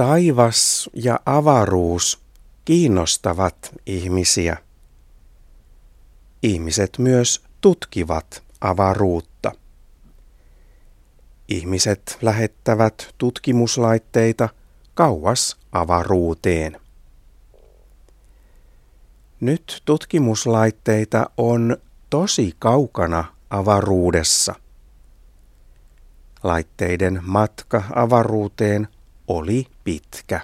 Taivas ja avaruus kiinnostavat ihmisiä. Ihmiset myös tutkivat avaruutta. Ihmiset lähettävät tutkimuslaitteita kauas avaruuteen. Nyt tutkimuslaitteita on tosi kaukana avaruudessa. Laitteiden matka avaruuteen oli pitkä.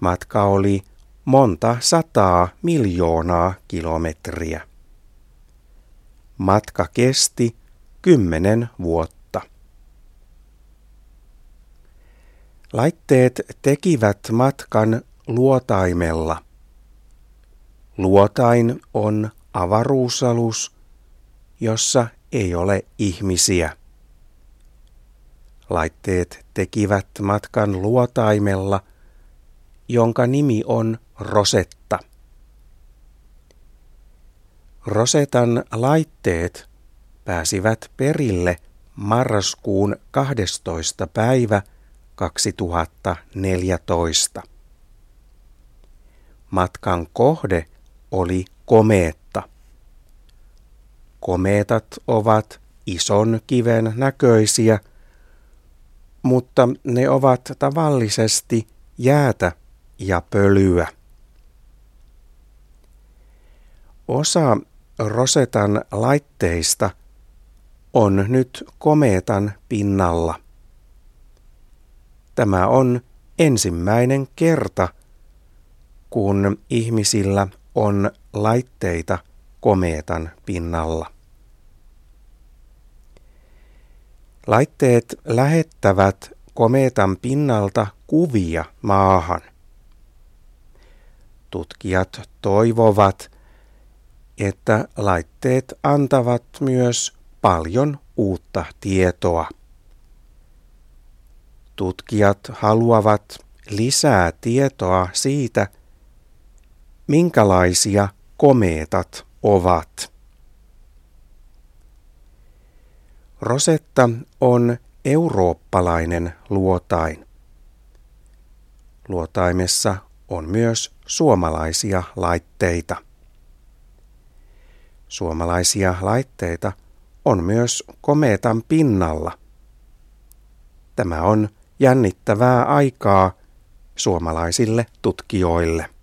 Matka oli monta sataa miljoonaa kilometriä. Matka kesti kymmenen vuotta. Laitteet tekivät matkan luotaimella. Luotain on avaruusalus, jossa ei ole ihmisiä. Laitteet tekivät matkan luotaimella, jonka nimi on Rosetta. Rosetan laitteet pääsivät perille marraskuun 12. päivä 2014. Matkan kohde oli komeetta. Komeetat ovat ison kiven näköisiä – mutta ne ovat tavallisesti jäätä ja pölyä. Osa Rosetan laitteista on nyt komeetan pinnalla. Tämä on ensimmäinen kerta, kun ihmisillä on laitteita komeetan pinnalla. Laitteet lähettävät komeetan pinnalta kuvia maahan. Tutkijat toivovat, että laitteet antavat myös paljon uutta tietoa. Tutkijat haluavat lisää tietoa siitä, minkälaisia komeetat ovat. Rosetta on eurooppalainen luotain. Luotaimessa on myös suomalaisia laitteita. Suomalaisia laitteita on myös komeetan pinnalla. Tämä on jännittävää aikaa suomalaisille tutkijoille.